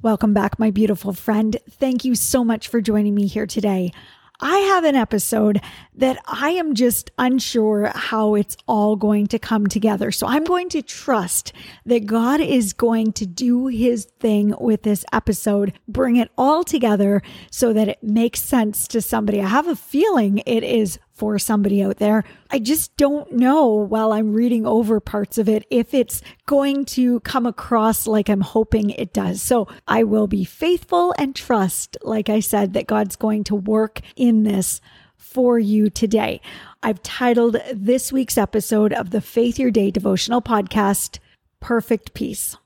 Welcome back, my beautiful friend. Thank you so much for joining me here today. I have an episode that I am just unsure how it's all going to come together. So I'm going to trust that God is going to do his thing with this episode, bring it all together so that it makes sense to somebody. I have a feeling it is for somebody out there. I just don't know while I'm reading over parts of it if it's going to come across like I'm hoping it does. So I will be faithful and trust, like I said, that God's going to work in this for you today. I've titled this week's episode of the Faith Your Day devotional podcast, Perfect Peace.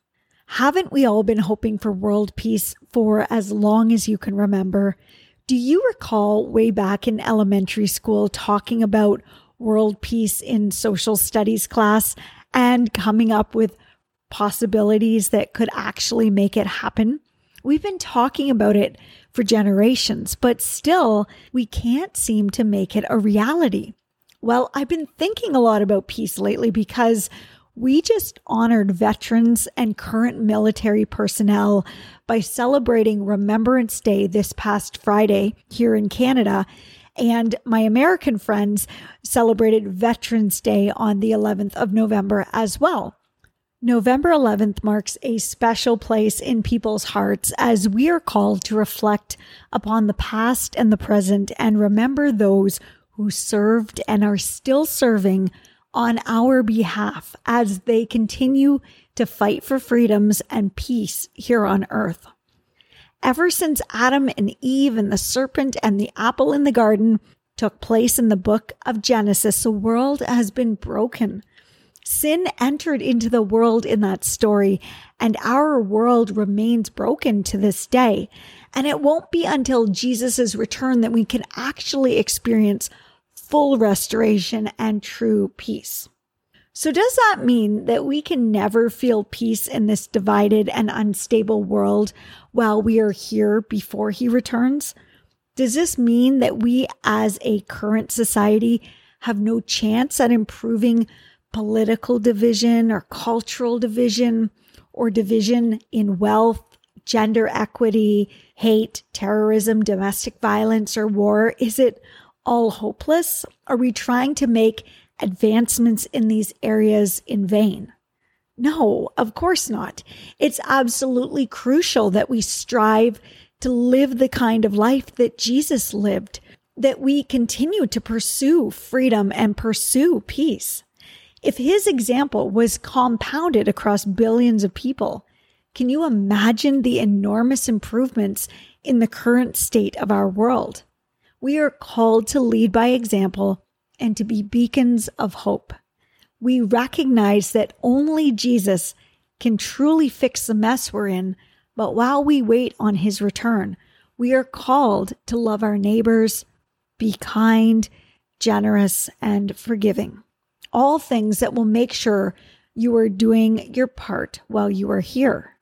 Haven't we all been hoping for world peace for as long as you can remember? Do you recall way back in elementary school talking about world peace in social studies class and coming up with possibilities that could actually make it happen? We've been talking about it for generations, but still, we can't seem to make it a reality. Well, I've been thinking a lot about peace lately because we just honored veterans and current military personnel by celebrating Remembrance Day this past Friday here in Canada. And my American friends celebrated Veterans Day on the 11th of November as well. November 11th marks a special place in people's hearts as we are called to reflect upon the past and the present and remember those who served and are still serving on our behalf as they continue to fight for freedoms and peace here on earth. Ever since Adam and Eve and the serpent and the apple in the garden took place in the book of Genesis, the world has been broken. Sin entered into the world in that story, and our world remains broken to this day. And it won't be until Jesus' return that we can actually experience full restoration and true peace. So, does that mean that we can never feel peace in this divided and unstable world while we are here before he returns? Does this mean that we as a current society have no chance at improving political division or cultural division or division in wealth, gender equity, hate, terrorism, domestic violence, or war? Is it all hopeless? Are we trying to make advancements in these areas in vain? No, of course not. It's absolutely crucial that we strive to live the kind of life that Jesus lived, that we continue to pursue freedom and pursue peace. If his example was compounded across billions of people, can you imagine the enormous improvements in the current state of our world? We are called to lead by example and to be beacons of hope. We recognize that only Jesus can truly fix the mess we're in, but while we wait on his return, we are called to love our neighbors, be kind, generous, and forgiving. All things that will make sure you are doing your part while you are here.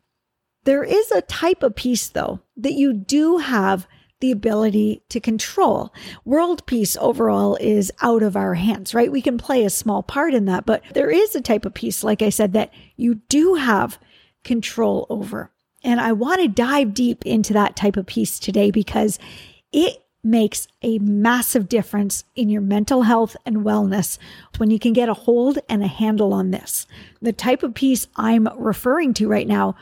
There is a type of peace, though, that you do have the ability to control. World peace overall is out of our hands, right? We can play a small part in that, but there is a type of peace, like I said, that you do have control over. And I want to dive deep into that type of peace today because it makes a massive difference in your mental health and wellness when you can get a hold and a handle on this. The type of peace I'm referring to right now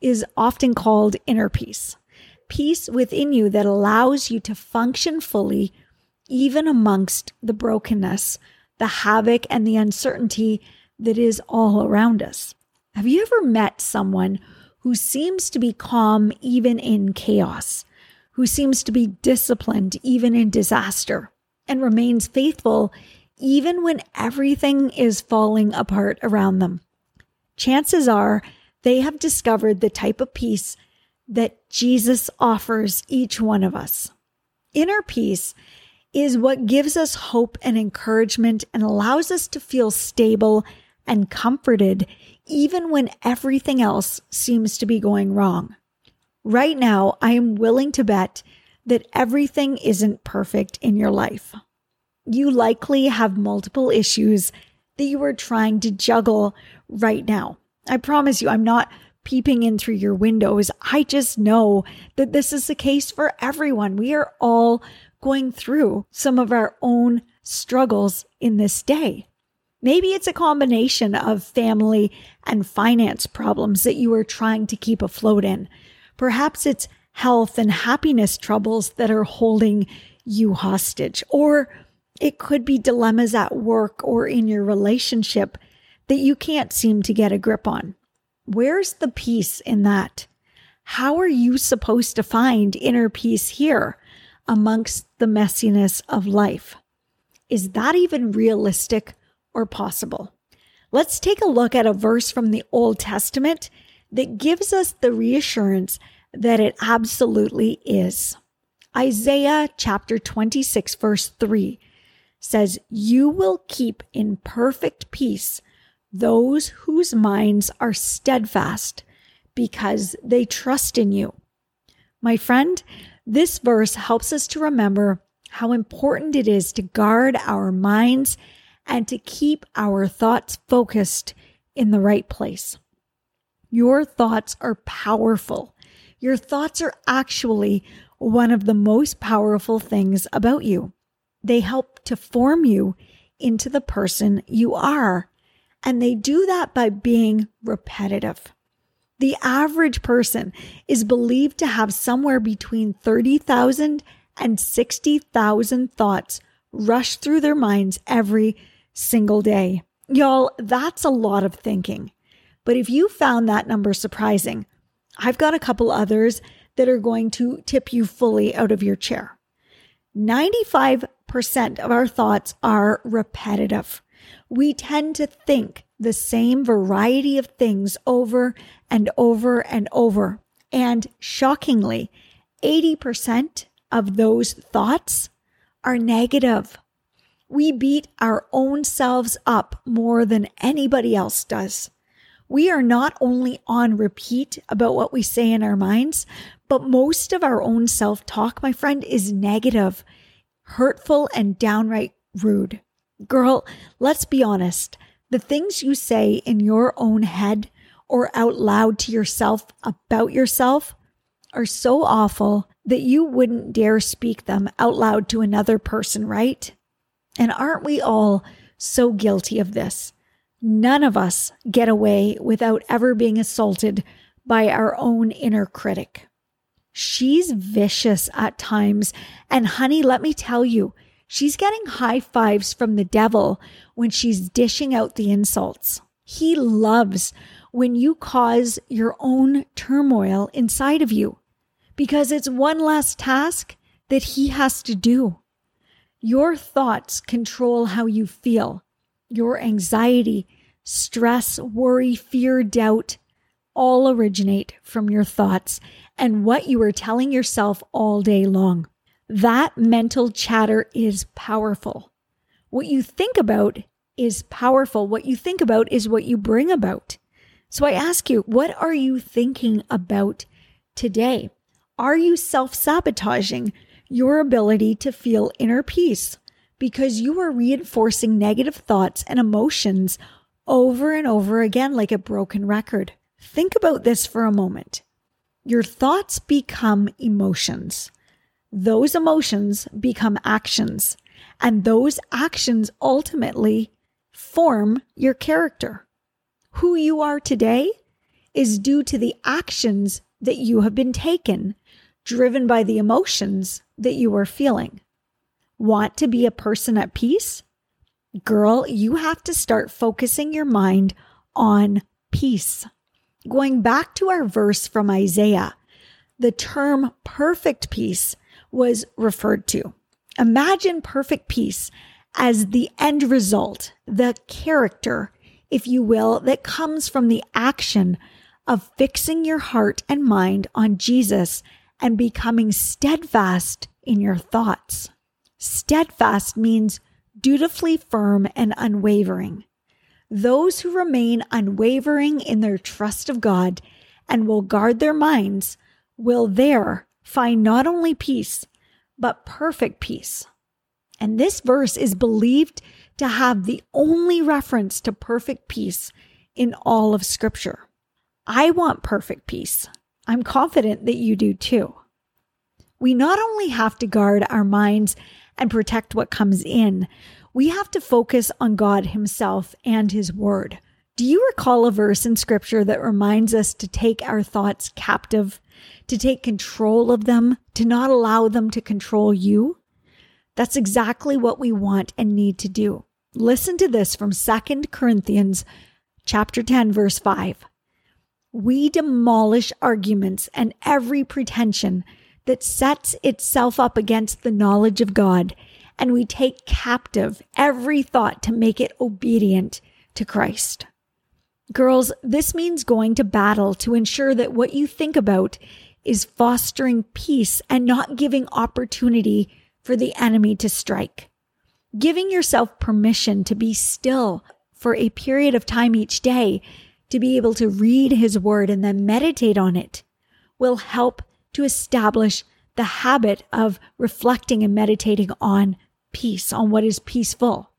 is often called inner peace. Peace within you that allows you to function fully, even amongst the brokenness, the havoc, and the uncertainty that is all around us. Have you ever met someone who seems to be calm even in chaos? who seems to be disciplined even in disaster and remains faithful even when everything is falling apart around them. Chances are they have discovered the type of peace that Jesus offers each one of us. Inner peace is what gives us hope and encouragement and allows us to feel stable and comforted even when everything else seems to be going wrong. Right now, I am willing to bet that everything isn't perfect in your life. You likely have multiple issues that you are trying to juggle right now. I promise you, I'm not peeping in through your windows. I just know that this is the case for everyone. We are all going through some of our own struggles in this day. Maybe it's a combination of family and finance problems that you are trying to keep afloat in. Perhaps it's health and happiness troubles that are holding you hostage. Or it could be dilemmas at work or in your relationship that you can't seem to get a grip on. Where's the peace in that? How are you supposed to find inner peace here amongst the messiness of life? Is that even realistic or possible? Let's take a look at a verse from the Old Testament that gives us the reassurance that it absolutely is. Isaiah chapter 26, verse 3 says, You will keep in perfect peace those whose minds are steadfast because they trust in you. My friend, this verse helps us to remember how important it is to guard our minds and to keep our thoughts focused in the right place. Your thoughts are powerful. Your thoughts are actually one of the most powerful things about you. They help to form you into the person you are. And they do that by being repetitive. The average person is believed to have somewhere between 30,000 and 60,000 thoughts rush through their minds every single day. Y'all, that's a lot of thinking. But if you found that number surprising, I've got a couple others that are going to tip you fully out of your chair. 95% of our thoughts are repetitive. We tend to think the same variety of things over and over and over. And shockingly, 80% of those thoughts are negative. We beat our own selves up more than anybody else does we are not only on repeat about what we say in our minds, but most of our own self talk, my friend, is negative, hurtful, and downright rude. Girl, let's be honest. The things you say in your own head or out loud to yourself about yourself are so awful that you wouldn't dare speak them out loud to another person, right? And aren't we all so guilty of this? None of us get away without ever being assaulted by our own inner critic. She's vicious at times. And honey, let me tell you, she's getting high fives from the devil when she's dishing out the insults. He loves when you cause your own turmoil inside of you because it's one less task that he has to do. Your thoughts control how you feel your anxiety, stress, worry, fear, doubt all originate from your thoughts and what you are telling yourself all day long. That mental chatter is powerful. What you think about is powerful. What you think about is what you bring about. So I ask you, what are you thinking about today? Are you self sabotaging your ability to feel inner peace? because you are reinforcing negative thoughts and emotions over and over again like a broken record. Think about this for a moment. Your thoughts become emotions. Those emotions become actions, and those actions ultimately form your character. Who you are today is due to the actions that you have been taken, driven by the emotions that you are feeling. Want to be a person at peace? Girl, you have to start focusing your mind on peace. Going back to our verse from Isaiah, the term perfect peace was referred to. Imagine perfect peace as the end result, the character, if you will, that comes from the action of fixing your heart and mind on Jesus and becoming steadfast in your thoughts. Steadfast means dutifully firm and unwavering. Those who remain unwavering in their trust of God and will guard their minds will there find not only peace, but perfect peace. And this verse is believed to have the only reference to perfect peace in all of Scripture. I want perfect peace. I'm confident that you do too. We not only have to guard our minds and protect what comes in, we have to focus on God Himself and His Word. Do you recall a verse in Scripture that reminds us to take our thoughts captive, to take control of them, to not allow them to control you? That's exactly what we want and need to do. Listen to this from 2 Corinthians chapter 10 verse 5. We demolish arguments and every pretension that sets itself up against the knowledge of God and we take captive every thought to make it obedient to Christ. Girls, this means going to battle to ensure that what you think about is fostering peace and not giving opportunity for the enemy to strike. Giving yourself permission to be still for a period of time each day to be able to read his word and then meditate on it will help to establish the habit of reflecting and meditating on peace, on what is peaceful.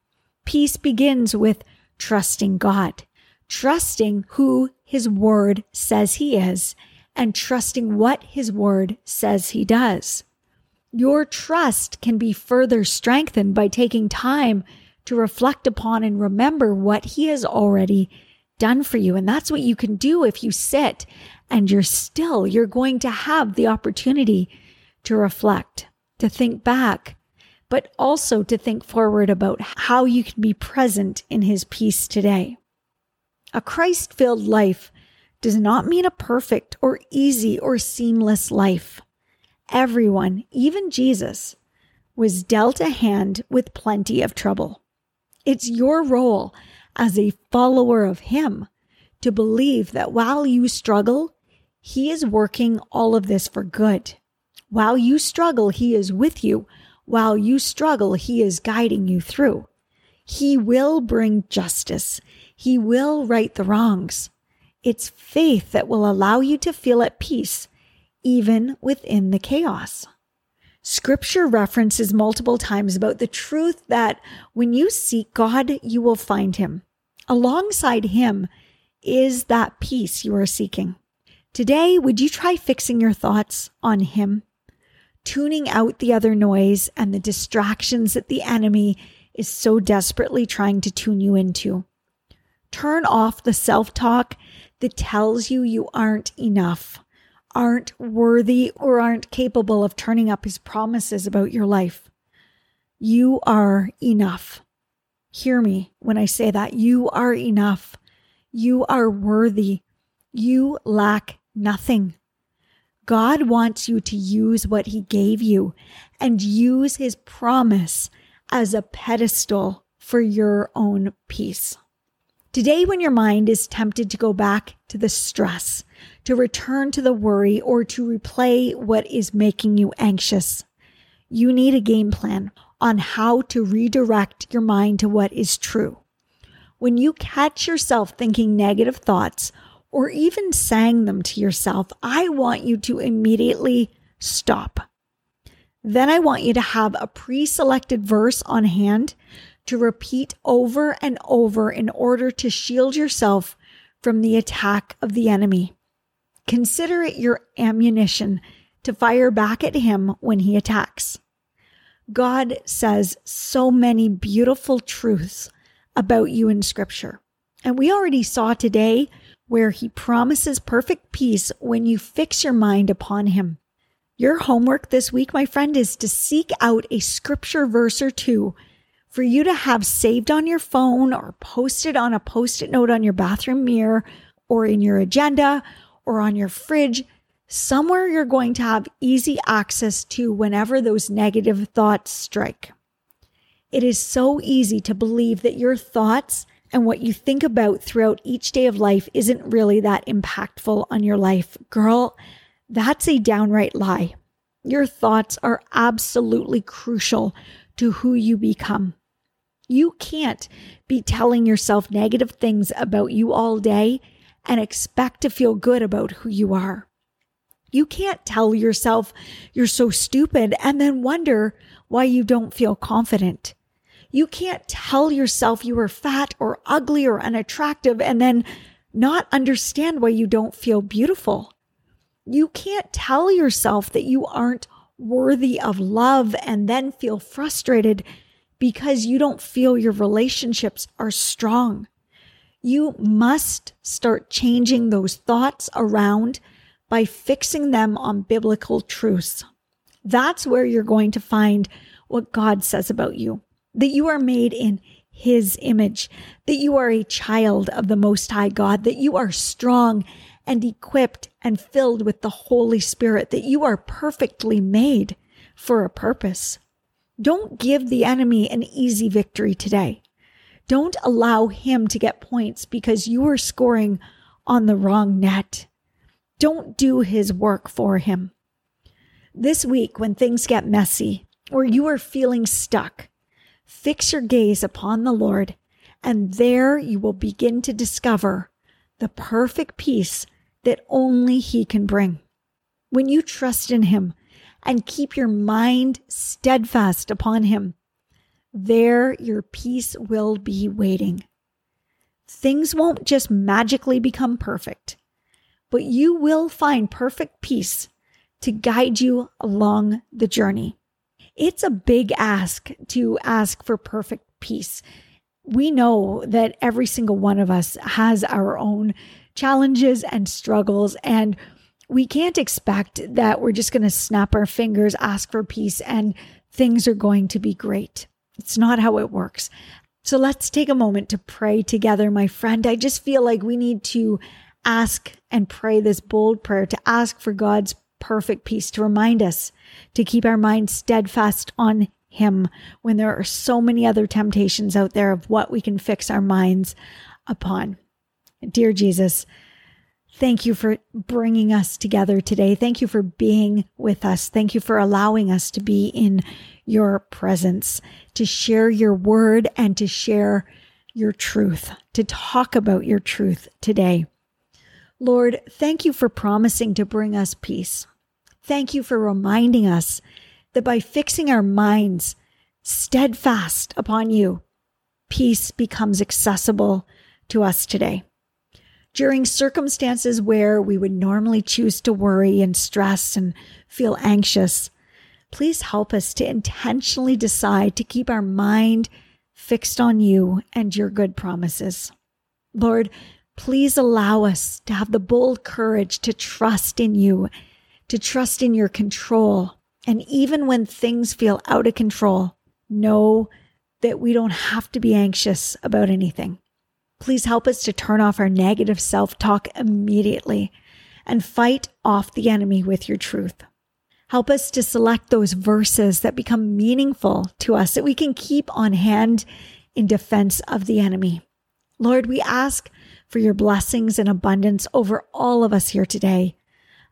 Peace begins with trusting God, trusting who His Word says He is, and trusting what His Word says He does. Your trust can be further strengthened by taking time to reflect upon and remember what He has already done for you. And that's what you can do if you sit and you're still. You're going to have the opportunity to reflect, to think back, but also to think forward about how you can be present in His peace today. A Christ filled life does not mean a perfect or easy or seamless life. Everyone, even Jesus, was dealt a hand with plenty of trouble. It's your role as a follower of Him to believe that while you struggle, He is working all of this for good. While you struggle, He is with you while you struggle, He is guiding you through. He will bring justice. He will right the wrongs. It's faith that will allow you to feel at peace, even within the chaos. Scripture references multiple times about the truth that when you seek God, you will find Him. Alongside Him is that peace you are seeking. Today, would you try fixing your thoughts on Him? tuning out the other noise and the distractions that the enemy is so desperately trying to tune you into. Turn off the self talk that tells you you aren't enough, aren't worthy, or aren't capable of turning up his promises about your life. You are enough. Hear me when I say that. You are enough. You are worthy. You lack nothing. God wants you to use what He gave you and use His promise as a pedestal for your own peace. Today, when your mind is tempted to go back to the stress, to return to the worry, or to replay what is making you anxious, you need a game plan on how to redirect your mind to what is true. When you catch yourself thinking negative thoughts or even saying them to yourself, I want you to immediately stop. Then I want you to have a pre selected verse on hand to repeat over and over in order to shield yourself from the attack of the enemy. Consider it your ammunition to fire back at him when he attacks. God says so many beautiful truths about you in scripture. And we already saw today where he promises perfect peace when you fix your mind upon him. Your homework this week, my friend, is to seek out a scripture verse or two for you to have saved on your phone or posted on a post it note on your bathroom mirror or in your agenda or on your fridge, somewhere you're going to have easy access to whenever those negative thoughts strike. It is so easy to believe that your thoughts and what you think about throughout each day of life isn't really that impactful on your life. Girl, that's a downright lie. Your thoughts are absolutely crucial to who you become. You can't be telling yourself negative things about you all day and expect to feel good about who you are. You can't tell yourself you're so stupid and then wonder why you don't feel confident. You can't tell yourself you are fat or ugly or unattractive and then not understand why you don't feel beautiful. You can't tell yourself that you aren't worthy of love and then feel frustrated because you don't feel your relationships are strong. You must start changing those thoughts around by fixing them on biblical truths. That's where you're going to find what God says about you that you are made in His image, that you are a child of the Most High God, that you are strong and equipped and filled with the Holy Spirit, that you are perfectly made for a purpose. Don't give the enemy an easy victory today. Don't allow him to get points because you are scoring on the wrong net. Don't do his work for him. This week, when things get messy or you are feeling stuck, fix your gaze upon the Lord, and there you will begin to discover the perfect peace that only He can bring. When you trust in Him and keep your mind steadfast upon Him, there your peace will be waiting. Things won't just magically become perfect, but you will find perfect peace to guide you along the journey. It's a big ask to ask for perfect peace. We know that every single one of us has our own challenges and struggles, and we can't expect that we're just going to snap our fingers, ask for peace, and things are going to be great. It's not how it works. So let's take a moment to pray together, my friend. I just feel like we need to ask and pray this bold prayer to ask for God's perfect peace, to remind us to keep our minds steadfast on Him when there are so many other temptations out there of what we can fix our minds upon. Dear Jesus, thank you for bringing us together today. Thank you for being with us. Thank you for allowing us to be in your presence, to share your word and to share your truth, to talk about your truth today. Lord, thank you for promising to bring us peace. Thank you for reminding us that by fixing our minds steadfast upon you, peace becomes accessible to us today. During circumstances where we would normally choose to worry and stress and feel anxious, please help us to intentionally decide to keep our mind fixed on you and your good promises. Lord, please allow us to have the bold courage to trust in you, to trust in your control. And even when things feel out of control, know that we don't have to be anxious about anything. Please help us to turn off our negative self talk immediately and fight off the enemy with your truth. Help us to select those verses that become meaningful to us that we can keep on hand in defense of the enemy. Lord, we ask for your blessings and abundance over all of us here today.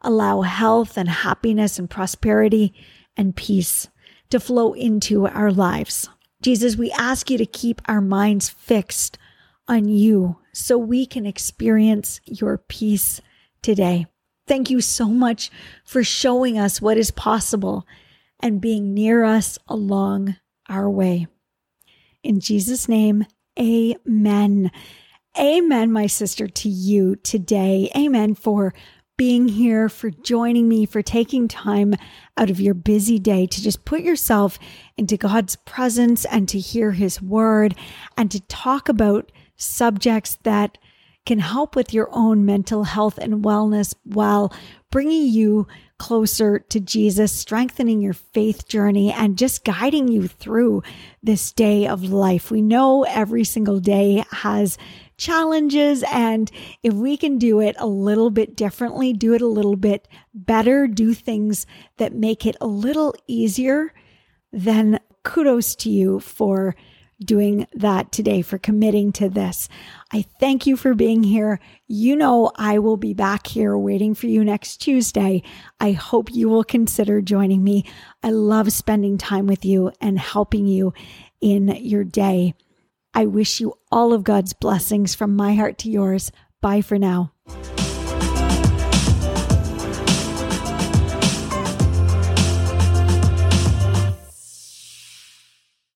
Allow health and happiness and prosperity and peace to flow into our lives. Jesus, we ask you to keep our minds fixed on you so we can experience your peace today. Thank you so much for showing us what is possible and being near us along our way. In Jesus' name, amen. Amen, my sister, to you today. Amen for being here, for joining me, for taking time out of your busy day to just put yourself into God's presence and to hear His word and to talk about subjects that can help with your own mental health and wellness while bringing you closer to Jesus, strengthening your faith journey, and just guiding you through this day of life. We know every single day has challenges, and if we can do it a little bit differently, do it a little bit better, do things that make it a little easier, then kudos to you for doing that today, for committing to this. I thank you for being here. You know, I will be back here waiting for you next Tuesday. I hope you will consider joining me. I love spending time with you and helping you in your day. I wish you all of God's blessings from my heart to yours. Bye for now.